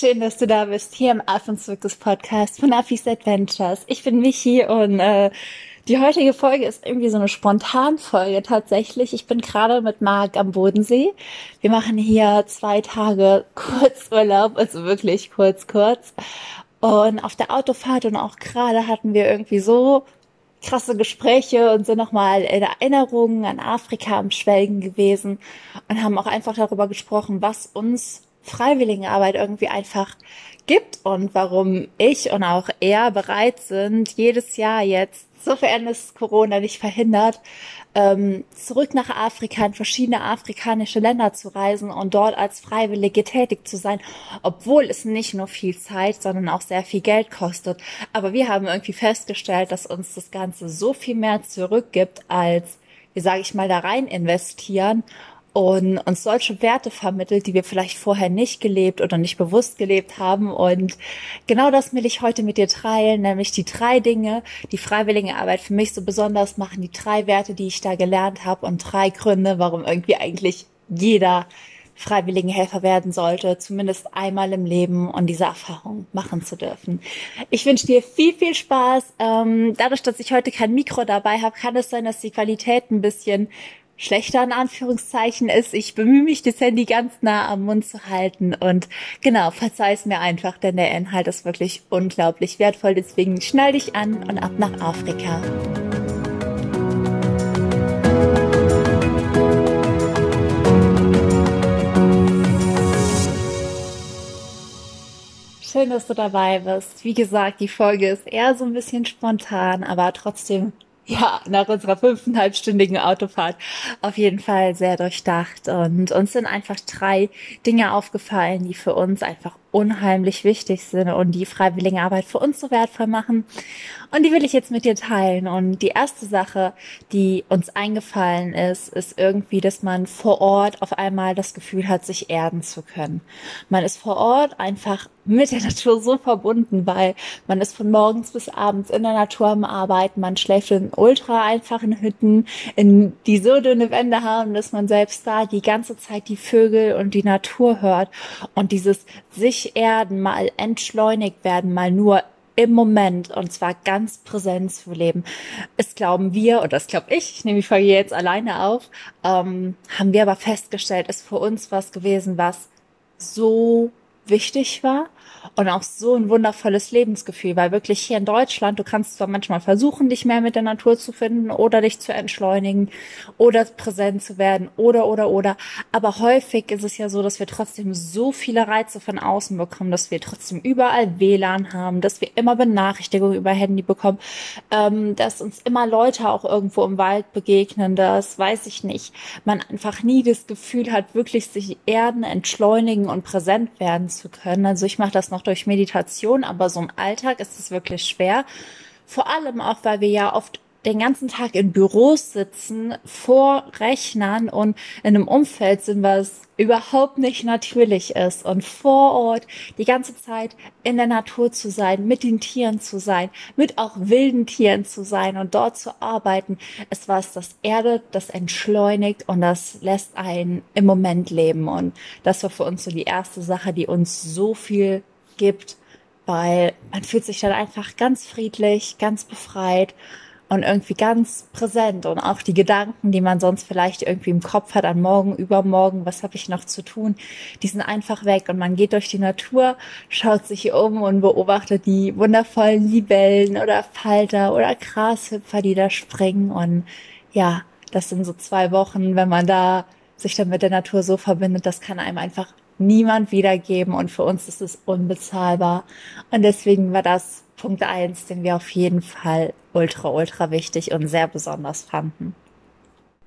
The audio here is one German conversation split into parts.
Schön, dass du da bist, hier im Affenzirkus Podcast von Affis Adventures. Ich bin Michi und äh, die heutige Folge ist irgendwie so eine Spontanfolge tatsächlich. Ich bin gerade mit Marc am Bodensee. Wir machen hier zwei Tage Kurzurlaub, also wirklich kurz, kurz. Und auf der Autofahrt und auch gerade hatten wir irgendwie so krasse Gespräche und sind nochmal in Erinnerungen an Afrika am Schwelgen gewesen und haben auch einfach darüber gesprochen, was uns Freiwilligenarbeit irgendwie einfach gibt und warum ich und auch er bereit sind, jedes Jahr jetzt, sofern es Corona nicht verhindert, ähm, zurück nach Afrika, in verschiedene afrikanische Länder zu reisen und dort als Freiwillige tätig zu sein, obwohl es nicht nur viel Zeit, sondern auch sehr viel Geld kostet. Aber wir haben irgendwie festgestellt, dass uns das Ganze so viel mehr zurückgibt, als wie sage ich mal, da rein investieren und uns solche Werte vermittelt, die wir vielleicht vorher nicht gelebt oder nicht bewusst gelebt haben. Und genau das will ich heute mit dir teilen, nämlich die drei Dinge, die freiwillige Arbeit für mich so besonders machen, die drei Werte, die ich da gelernt habe und drei Gründe, warum irgendwie eigentlich jeder freiwilligen Helfer werden sollte, zumindest einmal im Leben und diese Erfahrung machen zu dürfen. Ich wünsche dir viel, viel Spaß. Ähm, dadurch, dass ich heute kein Mikro dabei habe, kann es sein, dass die Qualität ein bisschen schlechter in Anführungszeichen ist. Ich bemühe mich, das Handy ganz nah am Mund zu halten und genau, verzeih es mir einfach, denn der Inhalt ist wirklich unglaublich wertvoll. Deswegen schnall dich an und ab nach Afrika. Schön, dass du dabei bist. Wie gesagt, die Folge ist eher so ein bisschen spontan, aber trotzdem ja, nach unserer fünfeinhalbstündigen Autofahrt auf jeden Fall sehr durchdacht. Und uns sind einfach drei Dinge aufgefallen, die für uns einfach unheimlich wichtig sind und die freiwillige Arbeit für uns so wertvoll machen. Und die will ich jetzt mit dir teilen. Und die erste Sache, die uns eingefallen ist, ist irgendwie, dass man vor Ort auf einmal das Gefühl hat, sich erden zu können. Man ist vor Ort einfach mit der Natur so verbunden, weil man ist von morgens bis abends in der Natur am Arbeiten, man schläft in ultra einfachen Hütten, in die so dünne Wände haben, dass man selbst da die ganze Zeit die Vögel und die Natur hört und dieses sich erden, mal entschleunigt werden, mal nur im Moment und zwar ganz präsent zu leben. Es glauben wir, und das glaube ich, ich nehme die Folge jetzt alleine auf, ähm, haben wir aber festgestellt, ist für uns was gewesen, was so wichtig war und auch so ein wundervolles Lebensgefühl, weil wirklich hier in Deutschland, du kannst zwar manchmal versuchen, dich mehr mit der Natur zu finden oder dich zu entschleunigen oder präsent zu werden oder, oder, oder, aber häufig ist es ja so, dass wir trotzdem so viele Reize von außen bekommen, dass wir trotzdem überall WLAN haben, dass wir immer Benachrichtigungen über Handy bekommen, ähm, dass uns immer Leute auch irgendwo im Wald begegnen, das weiß ich nicht, man einfach nie das Gefühl hat, wirklich sich erden, entschleunigen und präsent werden zu können. Also ich mache das noch durch Meditation, aber so im Alltag ist es wirklich schwer. Vor allem auch, weil wir ja oft den ganzen Tag in Büros sitzen, vor Rechnern und in einem Umfeld sind, was überhaupt nicht natürlich ist. Und vor Ort die ganze Zeit in der Natur zu sein, mit den Tieren zu sein, mit auch wilden Tieren zu sein und dort zu arbeiten, ist was, das erdet, das entschleunigt und das lässt einen im Moment leben. Und das war für uns so die erste Sache, die uns so viel gibt, weil man fühlt sich dann einfach ganz friedlich, ganz befreit und irgendwie ganz präsent. Und auch die Gedanken, die man sonst vielleicht irgendwie im Kopf hat an morgen, übermorgen, was habe ich noch zu tun, die sind einfach weg. Und man geht durch die Natur, schaut sich um und beobachtet die wundervollen Libellen oder Falter oder Grashüpfer, die da springen. Und ja, das sind so zwei Wochen, wenn man da sich dann mit der Natur so verbindet, das kann einem einfach niemand wiedergeben und für uns ist es unbezahlbar. Und deswegen war das Punkt eins, den wir auf jeden Fall ultra, ultra wichtig und sehr besonders fanden.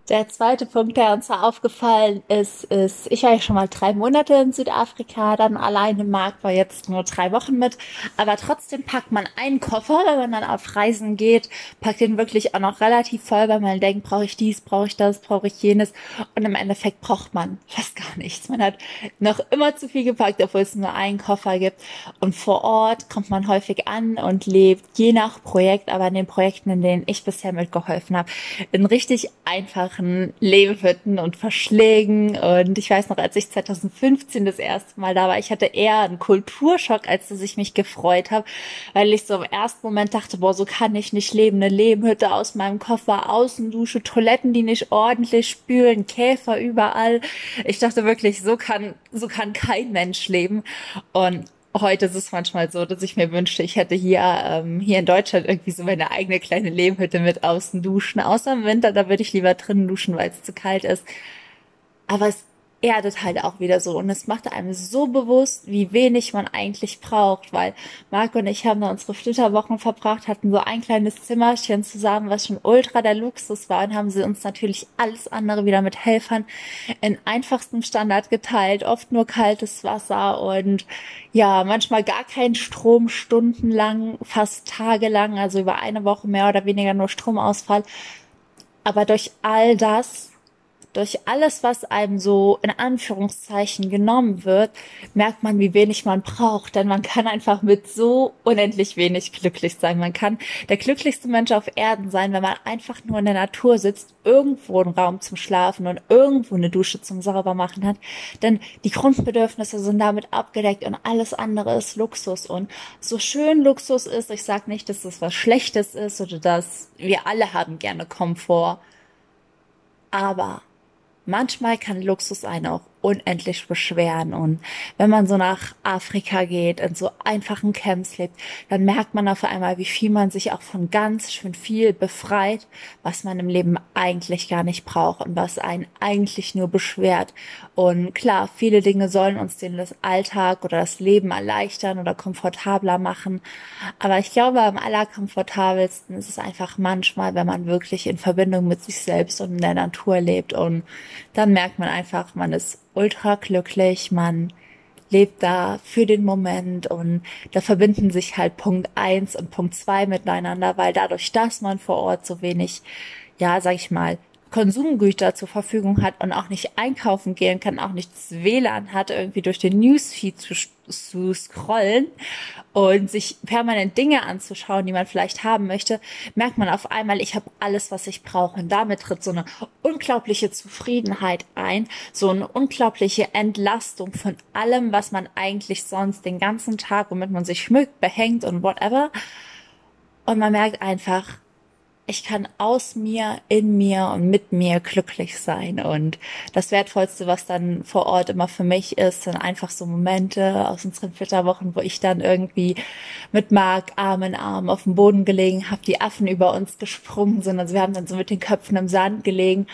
Der zweite Punkt, der uns aufgefallen ist, ist, ich war ja schon mal drei Monate in Südafrika, dann alleine Marc war jetzt nur drei Wochen mit, aber trotzdem packt man einen Koffer, wenn man auf Reisen geht, packt den wirklich auch noch relativ voll, weil man denkt, brauche ich dies, brauche ich das, brauche ich jenes. Und im Endeffekt braucht man fast gar nichts. Man hat noch immer zu viel gepackt, obwohl es nur einen Koffer gibt. Und vor Ort kommt man häufig an und lebt, je nach Projekt, aber in den Projekten, in denen ich bisher mitgeholfen habe, in richtig einfach einfachen Lehmhütten und Verschlägen. Und ich weiß noch, als ich 2015 das erste Mal da war, ich hatte eher einen Kulturschock, als dass ich mich gefreut habe, weil ich so im ersten Moment dachte, boah, so kann ich nicht leben. Eine Lehmhütte aus meinem Koffer, Außendusche, Toiletten, die nicht ordentlich spülen, Käfer überall. Ich dachte wirklich, so kann, so kann kein Mensch leben. Und heute ist es manchmal so, dass ich mir wünschte, ich hätte hier, ähm, hier in Deutschland irgendwie so meine eigene kleine Lehmhütte mit außen duschen. Außer im Winter, da würde ich lieber drinnen duschen, weil es zu kalt ist. Aber es erdet halt auch wieder so. Und es macht einem so bewusst, wie wenig man eigentlich braucht, weil Marco und ich haben da unsere Flitterwochen verbracht, hatten so ein kleines Zimmerchen zusammen, was schon ultra der Luxus war. Und haben sie uns natürlich alles andere wieder mit Helfern in einfachstem Standard geteilt, oft nur kaltes Wasser und ja, manchmal gar kein Strom stundenlang, fast tagelang, also über eine Woche mehr oder weniger nur Stromausfall. Aber durch all das durch alles, was einem so in Anführungszeichen genommen wird, merkt man, wie wenig man braucht. Denn man kann einfach mit so unendlich wenig glücklich sein. Man kann der glücklichste Mensch auf Erden sein, wenn man einfach nur in der Natur sitzt, irgendwo einen Raum zum Schlafen und irgendwo eine Dusche zum Saubermachen hat. Denn die Grundbedürfnisse sind damit abgedeckt und alles andere ist Luxus. Und so schön Luxus ist, ich sage nicht, dass das was Schlechtes ist oder dass wir alle haben gerne Komfort. Aber manchmal kann Luxus einen auch unendlich beschweren. Und wenn man so nach Afrika geht, in so einfachen Camps lebt, dann merkt man auf einmal, wie viel man sich auch von ganz schön viel befreit, was man im Leben eigentlich gar nicht braucht und was einen eigentlich nur beschwert. Und klar, viele Dinge sollen uns den Alltag oder das Leben erleichtern oder komfortabler machen. Aber ich glaube, am allerkomfortabelsten ist es einfach manchmal, wenn man wirklich in Verbindung mit sich selbst und in der Natur lebt. Und dann merkt man einfach, man ist ultra glücklich, man lebt da für den Moment und da verbinden sich halt Punkt eins und Punkt zwei miteinander, weil dadurch, dass man vor Ort so wenig, ja, sag ich mal, Konsumgüter zur Verfügung hat und auch nicht einkaufen gehen kann, auch nicht das WLAN hat, irgendwie durch den Newsfeed zu, zu scrollen und sich permanent Dinge anzuschauen, die man vielleicht haben möchte, merkt man auf einmal, ich habe alles, was ich brauche. Und damit tritt so eine unglaubliche Zufriedenheit ein, so eine unglaubliche Entlastung von allem, was man eigentlich sonst den ganzen Tag, womit man sich schmückt, behängt und whatever. Und man merkt einfach, ich kann aus mir, in mir und mit mir glücklich sein. Und das Wertvollste, was dann vor Ort immer für mich ist, sind einfach so Momente aus unseren Flitterwochen, wo ich dann irgendwie mit Mark Arm in Arm auf dem Boden gelegen habe, die Affen über uns gesprungen sind. Also wir haben dann so mit den Köpfen im Sand gelegen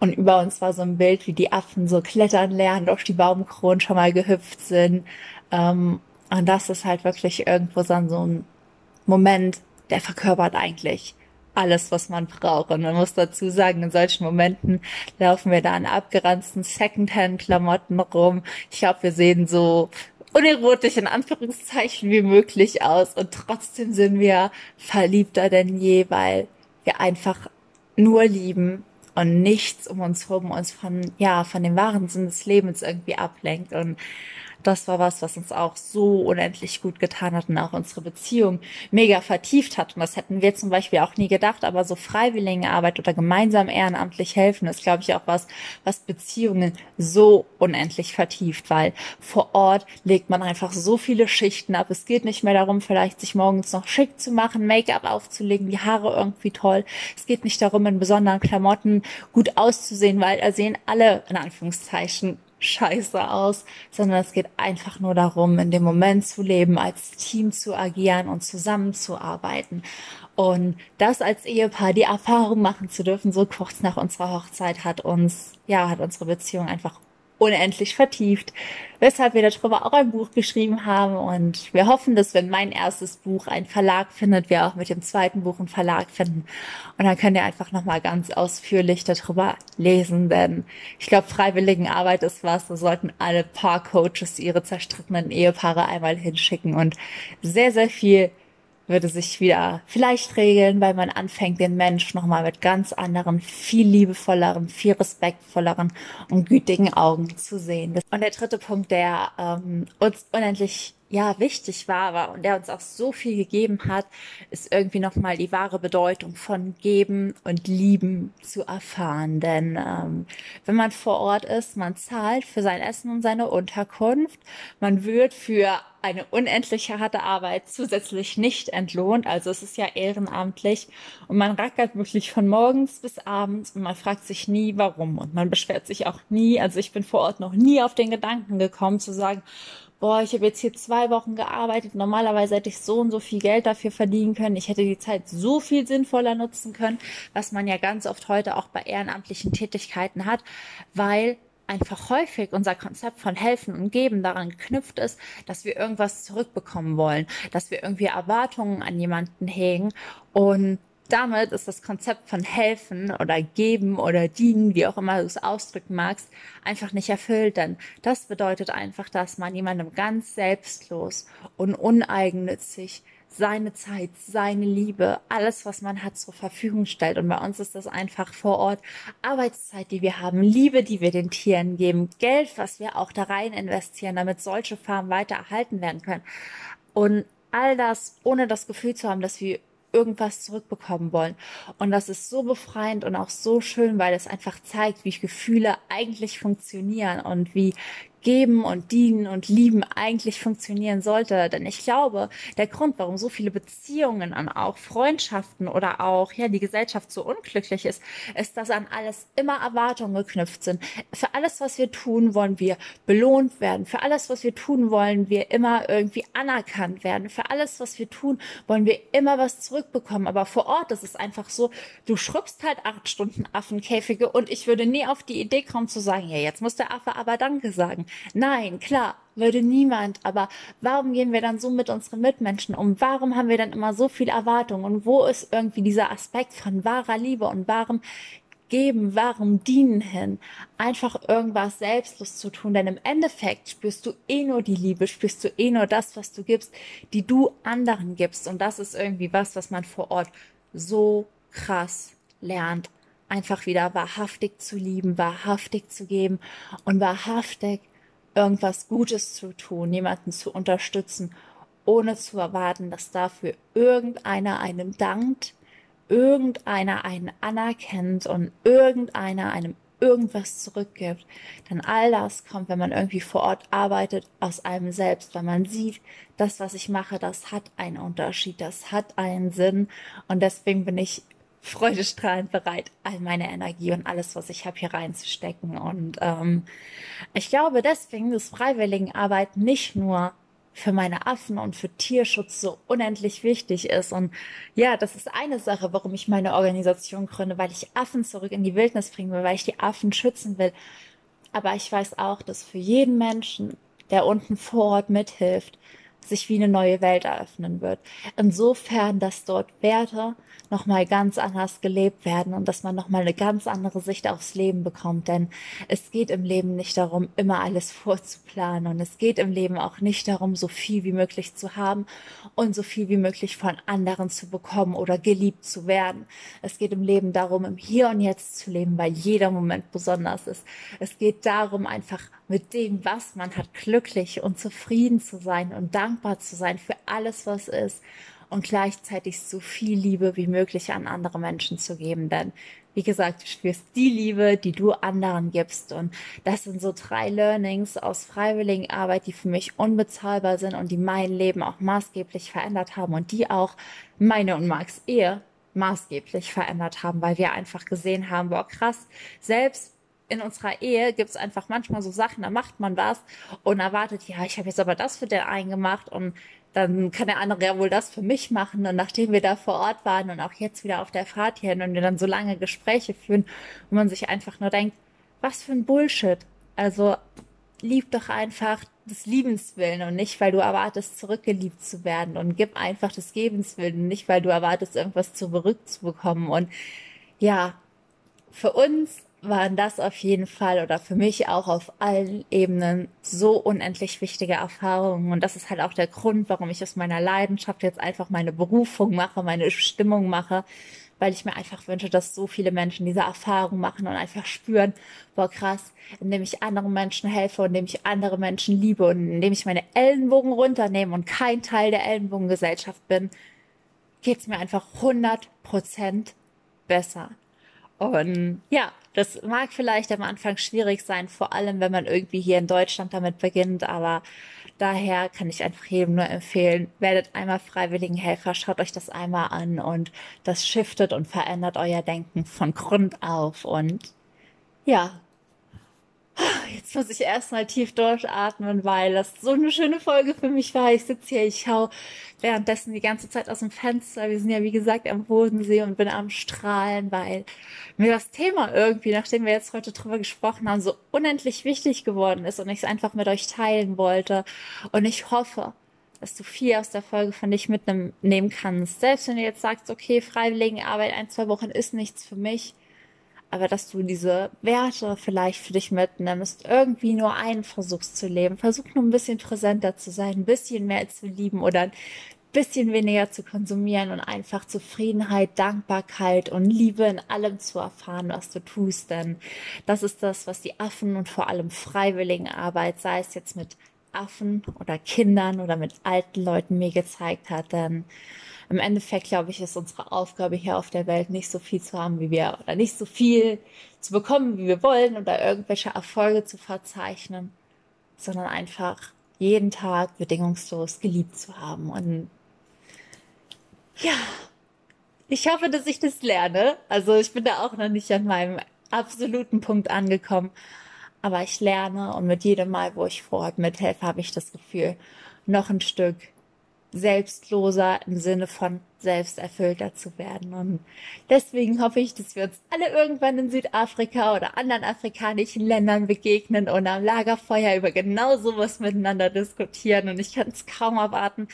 und über uns war so ein Bild, wie die Affen so klettern lernen, auf die Baumkronen schon mal gehüpft sind. Ähm, und das ist halt wirklich irgendwo so ein Moment, der verkörpert eigentlich alles, was man braucht. Und man muss dazu sagen, in solchen Momenten laufen wir da in abgeranzten Secondhand-Klamotten rum. Ich glaube, wir sehen so unerotisch in Anführungszeichen wie möglich aus. Und trotzdem sind wir verliebter denn je, weil wir einfach nur lieben und nichts um uns herum uns von, ja, von dem wahren Sinn des Lebens irgendwie ablenkt. Und das war was, was uns auch so unendlich gut getan hat und auch unsere Beziehung mega vertieft hat. Und das hätten wir zum Beispiel auch nie gedacht, aber so freiwillige Arbeit oder gemeinsam ehrenamtlich helfen ist, glaube ich, auch was, was Beziehungen so unendlich vertieft, weil vor Ort legt man einfach so viele Schichten ab. Es geht nicht mehr darum, vielleicht sich morgens noch schick zu machen, Make-up aufzulegen, die Haare irgendwie toll. Es geht nicht darum, in besonderen Klamotten gut auszusehen, weil da sehen alle, in Anführungszeichen, scheiße aus, sondern es geht einfach nur darum, in dem Moment zu leben, als Team zu agieren und zusammenzuarbeiten. Und das als Ehepaar, die Erfahrung machen zu dürfen, so kurz nach unserer Hochzeit, hat uns, ja, hat unsere Beziehung einfach unendlich vertieft, weshalb wir darüber auch ein Buch geschrieben haben. Und wir hoffen, dass wenn mein erstes Buch einen Verlag findet, wir auch mit dem zweiten Buch einen Verlag finden. Und dann könnt ihr einfach nochmal ganz ausführlich darüber lesen, denn ich glaube, Freiwilligenarbeit ist was, da sollten alle Paar-Coaches ihre zerstrittenen Ehepaare einmal hinschicken und sehr, sehr viel würde sich wieder vielleicht regeln, weil man anfängt, den Mensch nochmal mit ganz anderen, viel liebevolleren, viel respektvolleren und gütigen Augen zu sehen. Und der dritte Punkt, der ähm, uns unendlich ja wichtig war, war und der uns auch so viel gegeben hat, ist irgendwie nochmal die wahre Bedeutung von Geben und Lieben zu erfahren. Denn ähm, wenn man vor Ort ist, man zahlt für sein Essen und seine Unterkunft, man wird für eine unendliche harte Arbeit zusätzlich nicht entlohnt. Also es ist ja ehrenamtlich und man rackert wirklich von morgens bis abends und man fragt sich nie, warum. Und man beschwert sich auch nie. Also ich bin vor Ort noch nie auf den Gedanken gekommen zu sagen, boah, ich habe jetzt hier zwei Wochen gearbeitet, normalerweise hätte ich so und so viel Geld dafür verdienen können, ich hätte die Zeit so viel sinnvoller nutzen können, was man ja ganz oft heute auch bei ehrenamtlichen Tätigkeiten hat, weil einfach häufig unser Konzept von helfen und geben daran geknüpft ist, dass wir irgendwas zurückbekommen wollen, dass wir irgendwie Erwartungen an jemanden hegen. Und damit ist das Konzept von helfen oder geben oder dienen, wie auch immer du es ausdrücken magst, einfach nicht erfüllt. Denn das bedeutet einfach, dass man jemandem ganz selbstlos und uneigennützig seine Zeit, seine Liebe, alles, was man hat, zur Verfügung stellt. Und bei uns ist das einfach vor Ort Arbeitszeit, die wir haben, Liebe, die wir den Tieren geben, Geld, was wir auch da rein investieren, damit solche Farmen weiter erhalten werden können. Und all das, ohne das Gefühl zu haben, dass wir irgendwas zurückbekommen wollen. Und das ist so befreiend und auch so schön, weil es einfach zeigt, wie Gefühle eigentlich funktionieren und wie Geben und Dienen und Lieben eigentlich funktionieren sollte. Denn ich glaube, der Grund, warum so viele Beziehungen an auch Freundschaften oder auch ja die Gesellschaft so unglücklich ist, ist, dass an alles immer Erwartungen geknüpft sind. Für alles, was wir tun, wollen wir belohnt werden. Für alles, was wir tun, wollen wir immer irgendwie anerkannt werden. Für alles, was wir tun, wollen wir immer was zurückbekommen. Aber vor Ort ist es einfach so, du schrubbst halt acht Stunden Affenkäfige und ich würde nie auf die Idee kommen zu sagen, ja, jetzt muss der Affe aber Danke sagen. Nein, klar, würde niemand. Aber warum gehen wir dann so mit unseren Mitmenschen um? Warum haben wir dann immer so viel Erwartung? Und wo ist irgendwie dieser Aspekt von wahrer Liebe und wahrem Geben, warum Dienen hin? Einfach irgendwas selbstlos zu tun. Denn im Endeffekt spürst du eh nur die Liebe, spürst du eh nur das, was du gibst, die du anderen gibst. Und das ist irgendwie was, was man vor Ort so krass lernt einfach wieder wahrhaftig zu lieben, wahrhaftig zu geben und wahrhaftig irgendwas Gutes zu tun, jemanden zu unterstützen, ohne zu erwarten, dass dafür irgendeiner einem dankt, irgendeiner einen anerkennt und irgendeiner einem irgendwas zurückgibt. Denn all das kommt, wenn man irgendwie vor Ort arbeitet, aus einem selbst, weil man sieht, das, was ich mache, das hat einen Unterschied, das hat einen Sinn. Und deswegen bin ich freudestrahlend bereit, all meine Energie und alles, was ich habe, hier reinzustecken. Und ähm, ich glaube deswegen, dass Freiwilligenarbeit nicht nur für meine Affen und für Tierschutz so unendlich wichtig ist. Und ja, das ist eine Sache, warum ich meine Organisation gründe, weil ich Affen zurück in die Wildnis bringen will, weil ich die Affen schützen will. Aber ich weiß auch, dass für jeden Menschen, der unten vor Ort mithilft, sich wie eine neue Welt eröffnen wird. Insofern, dass dort Werte nochmal ganz anders gelebt werden und dass man nochmal eine ganz andere Sicht aufs Leben bekommt. Denn es geht im Leben nicht darum, immer alles vorzuplanen und es geht im Leben auch nicht darum, so viel wie möglich zu haben und so viel wie möglich von anderen zu bekommen oder geliebt zu werden. Es geht im Leben darum, im Hier und Jetzt zu leben, weil jeder Moment besonders ist. Es geht darum, einfach mit dem, was man hat, glücklich und zufrieden zu sein und dankbar zu sein für alles, was ist und gleichzeitig so viel Liebe wie möglich an andere Menschen zu geben. Denn, wie gesagt, du spürst die Liebe, die du anderen gibst. Und das sind so drei Learnings aus freiwilligen Arbeit, die für mich unbezahlbar sind und die mein Leben auch maßgeblich verändert haben und die auch meine und Marks Ehe maßgeblich verändert haben, weil wir einfach gesehen haben, boah, krass, selbst in unserer Ehe gibt es einfach manchmal so Sachen, da macht man was und erwartet, ja, ich habe jetzt aber das für den einen gemacht und dann kann der andere ja wohl das für mich machen. Und nachdem wir da vor Ort waren und auch jetzt wieder auf der Fahrt hierhin und wir dann so lange Gespräche führen, wo man sich einfach nur denkt, was für ein Bullshit. Also lieb doch einfach des Liebens willen und nicht, weil du erwartest, zurückgeliebt zu werden und gib einfach des Gebens willen und nicht, weil du erwartest, irgendwas zurückzubekommen. Und ja, für uns waren das auf jeden Fall oder für mich auch auf allen Ebenen so unendlich wichtige Erfahrungen. Und das ist halt auch der Grund, warum ich aus meiner Leidenschaft jetzt einfach meine Berufung mache, meine Stimmung mache, weil ich mir einfach wünsche, dass so viele Menschen diese Erfahrung machen und einfach spüren, boah krass, indem ich anderen Menschen helfe und indem ich andere Menschen liebe und indem ich meine Ellenbogen runternehme und kein Teil der Ellenbogengesellschaft bin, geht's mir einfach 100 Prozent besser. Und ja, das mag vielleicht am Anfang schwierig sein, vor allem wenn man irgendwie hier in Deutschland damit beginnt, aber daher kann ich einfach jedem nur empfehlen, werdet einmal Freiwilligenhelfer, schaut euch das einmal an und das shiftet und verändert euer Denken von Grund auf. Und ja, Jetzt muss ich erstmal tief durchatmen, weil das so eine schöne Folge für mich war. Ich sitze hier, ich schaue währenddessen die ganze Zeit aus dem Fenster. Wir sind ja, wie gesagt, am Bodensee und bin am Strahlen, weil mir das Thema irgendwie, nachdem wir jetzt heute drüber gesprochen haben, so unendlich wichtig geworden ist und ich es einfach mit euch teilen wollte. Und ich hoffe, dass du viel aus der Folge von dich mitnehmen kannst. Selbst wenn du jetzt sagst, okay, Freiwilligenarbeit ein, zwei Wochen ist nichts für mich aber dass du diese Werte vielleicht für dich mitnimmst, irgendwie nur einen versuchst zu leben. Versuch nur ein bisschen präsenter zu sein, ein bisschen mehr zu lieben oder ein bisschen weniger zu konsumieren und einfach Zufriedenheit, Dankbarkeit und Liebe in allem zu erfahren, was du tust. Denn das ist das, was die Affen und vor allem Freiwilligenarbeit, sei es jetzt mit Affen oder Kindern oder mit alten Leuten mir gezeigt hat. Denn im Endeffekt, glaube ich, ist unsere Aufgabe hier auf der Welt nicht so viel zu haben, wie wir, oder nicht so viel zu bekommen, wie wir wollen, oder irgendwelche Erfolge zu verzeichnen, sondern einfach jeden Tag bedingungslos geliebt zu haben. Und ja, ich hoffe, dass ich das lerne. Also ich bin da auch noch nicht an meinem absoluten Punkt angekommen. Aber ich lerne und mit jedem Mal, wo ich vor Ort mithelfe, habe ich das Gefühl, noch ein Stück selbstloser im Sinne von selbsterfüllter zu werden. Und deswegen hoffe ich, dass wir uns alle irgendwann in Südafrika oder anderen afrikanischen Ländern begegnen und am Lagerfeuer über genau sowas miteinander diskutieren. Und ich kann es kaum erwarten,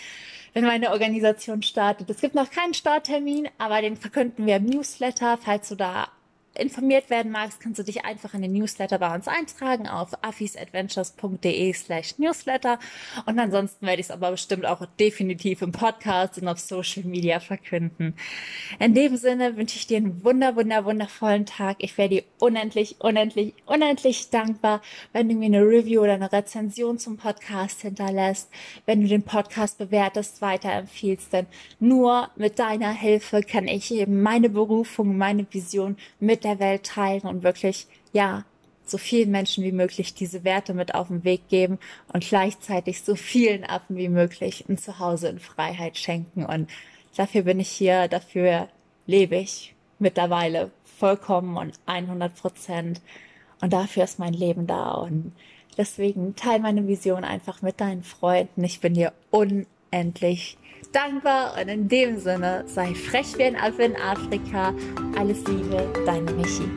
wenn meine Organisation startet. Es gibt noch keinen Starttermin, aber den verkünden wir im Newsletter. Falls du da informiert werden magst, kannst du dich einfach in den Newsletter bei uns eintragen auf affisadventures.de slash newsletter und ansonsten werde ich es aber bestimmt auch definitiv im Podcast und auf Social Media verkünden. In dem Sinne wünsche ich dir einen wunder, wunder, wundervollen Tag. Ich wäre dir unendlich, unendlich, unendlich dankbar, wenn du mir eine Review oder eine Rezension zum Podcast hinterlässt, wenn du den Podcast bewertest, weiterempfiehlst, denn nur mit deiner Hilfe kann ich eben meine Berufung, meine Vision der Welt teilen und wirklich, ja, so vielen Menschen wie möglich diese Werte mit auf den Weg geben und gleichzeitig so vielen Affen wie möglich ein Zuhause in Freiheit schenken. Und dafür bin ich hier, dafür lebe ich mittlerweile vollkommen und 100 Prozent. Und dafür ist mein Leben da. Und deswegen teile meine Vision einfach mit deinen Freunden. Ich bin dir unendlich dankbar und in dem Sinne sei frech wie ein Affe in Afrika. Alles Liebe, deine Michi.